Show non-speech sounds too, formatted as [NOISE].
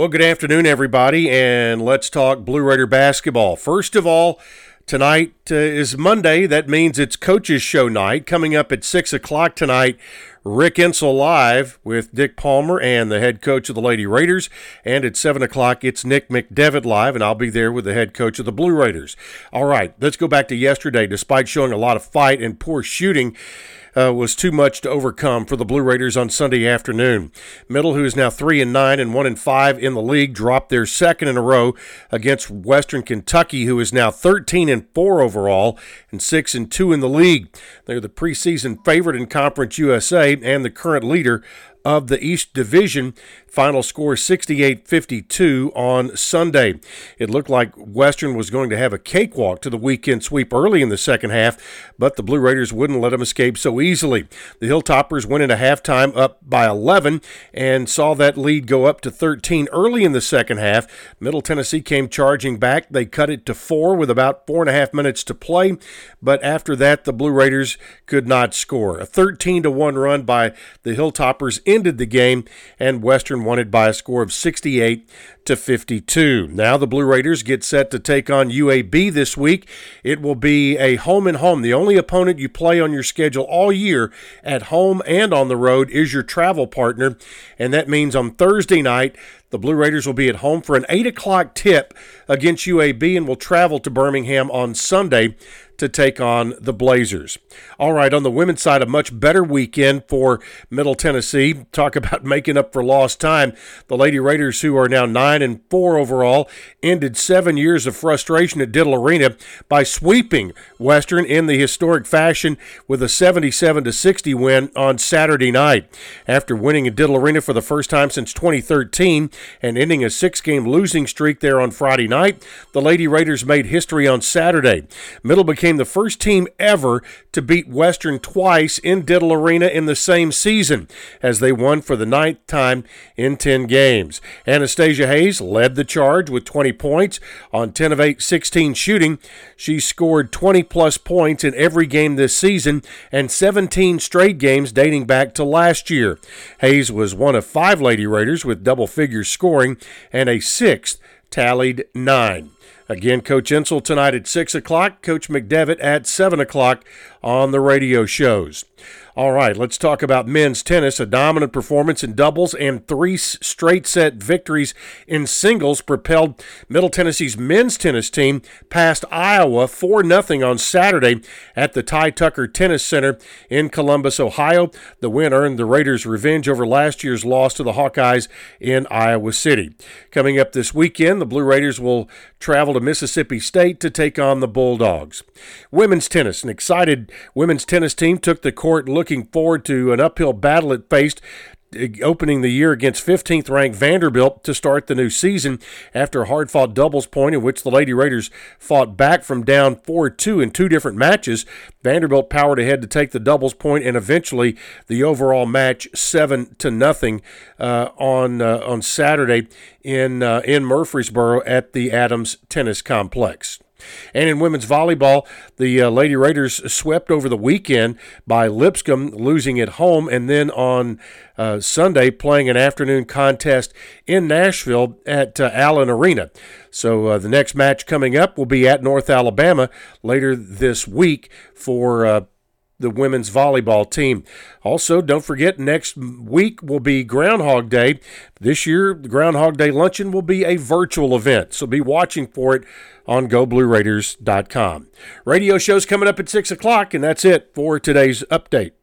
Well, good afternoon, everybody, and let's talk Blue Raider basketball. First of all, tonight uh, is Monday. That means it's Coaches Show night. Coming up at 6 o'clock tonight, Rick Insell live with Dick Palmer and the head coach of the Lady Raiders. And at 7 o'clock, it's Nick McDevitt live, and I'll be there with the head coach of the Blue Raiders. All right, let's go back to yesterday. Despite showing a lot of fight and poor shooting, uh, was too much to overcome for the Blue Raiders on Sunday afternoon. Middle, who is now three and nine and one and five in the league, dropped their second in a row against Western Kentucky, who is now 13 and four overall and six and two in the league. They're the preseason favorite in Conference USA and the current leader of the East Division. Final score 68 52 on Sunday. It looked like Western was going to have a cakewalk to the weekend sweep early in the second half, but the Blue Raiders wouldn't let them escape so easily. The Hilltoppers went into halftime up by 11 and saw that lead go up to 13 early in the second half. Middle Tennessee came charging back. They cut it to four with about four and a half minutes to play, but after that, the Blue Raiders could not score. A 13 to 1 run by the Hilltoppers ended the game, and Western won it by a score of 68 to 52. Now the Blue Raiders get set to take on UAB this week. It will be a home and home. The only opponent you play on your schedule all year at home and on the road is your travel partner, and that means on Thursday night the Blue Raiders will be at home for an 8 o'clock tip against UAB and will travel to Birmingham on Sunday to take on the Blazers. All right, on the women's side, a much better weekend for Middle Tennessee. Talk about [LAUGHS] making up for lost time. The Lady Raiders, who are now 9 and 4 overall, ended seven years of frustration at Diddle Arena by sweeping Western in the historic fashion with a 77 to 60 win on Saturday night. After winning at Diddle Arena for the first time since 2013 and ending a six game losing streak there on Friday night, the Lady Raiders made history on Saturday. Middle became the first team ever to beat Western twice in Diddle Arena in the same season, as they won for the ninth time in 10 games. Anastasia Hayes led the charge with 20 points on 10 of 8 16 shooting. She scored 20 plus points in every game this season and 17 straight games dating back to last year. Hayes was one of five Lady Raiders with double figures scoring and a sixth tallied nine. Again, Coach Insell tonight at 6 o'clock, Coach McDevitt at 7 o'clock on the radio shows. All right, let's talk about men's tennis. A dominant performance in doubles and three straight set victories in singles propelled Middle Tennessee's men's tennis team past Iowa 4 0 on Saturday at the Ty Tucker Tennis Center in Columbus, Ohio. The win earned the Raiders revenge over last year's loss to the Hawkeyes in Iowa City. Coming up this weekend, the Blue Raiders will travel to Mississippi State to take on the Bulldogs. Women's tennis. An excited women's tennis team took the court looking forward to an uphill battle it faced opening the year against 15th ranked Vanderbilt to start the new season after a hard fought doubles point in which the Lady Raiders fought back from down 4 2 in two different matches. Vanderbilt powered ahead to take the doubles point and eventually the overall match 7 to nothing uh, on uh, on Saturday in uh, in Murfreesboro at the Adams Tennis Complex. And in women's volleyball, the uh, Lady Raiders swept over the weekend by Lipscomb, losing at home, and then on uh, Sunday playing an afternoon contest in Nashville at uh, Allen Arena. So uh, the next match coming up will be at North Alabama later this week for uh, the women's volleyball team. Also, don't forget next week will be Groundhog Day. This year, the Groundhog Day luncheon will be a virtual event, so be watching for it on GoBlueRaiders.com. Radio show's coming up at 6 o'clock, and that's it for today's update.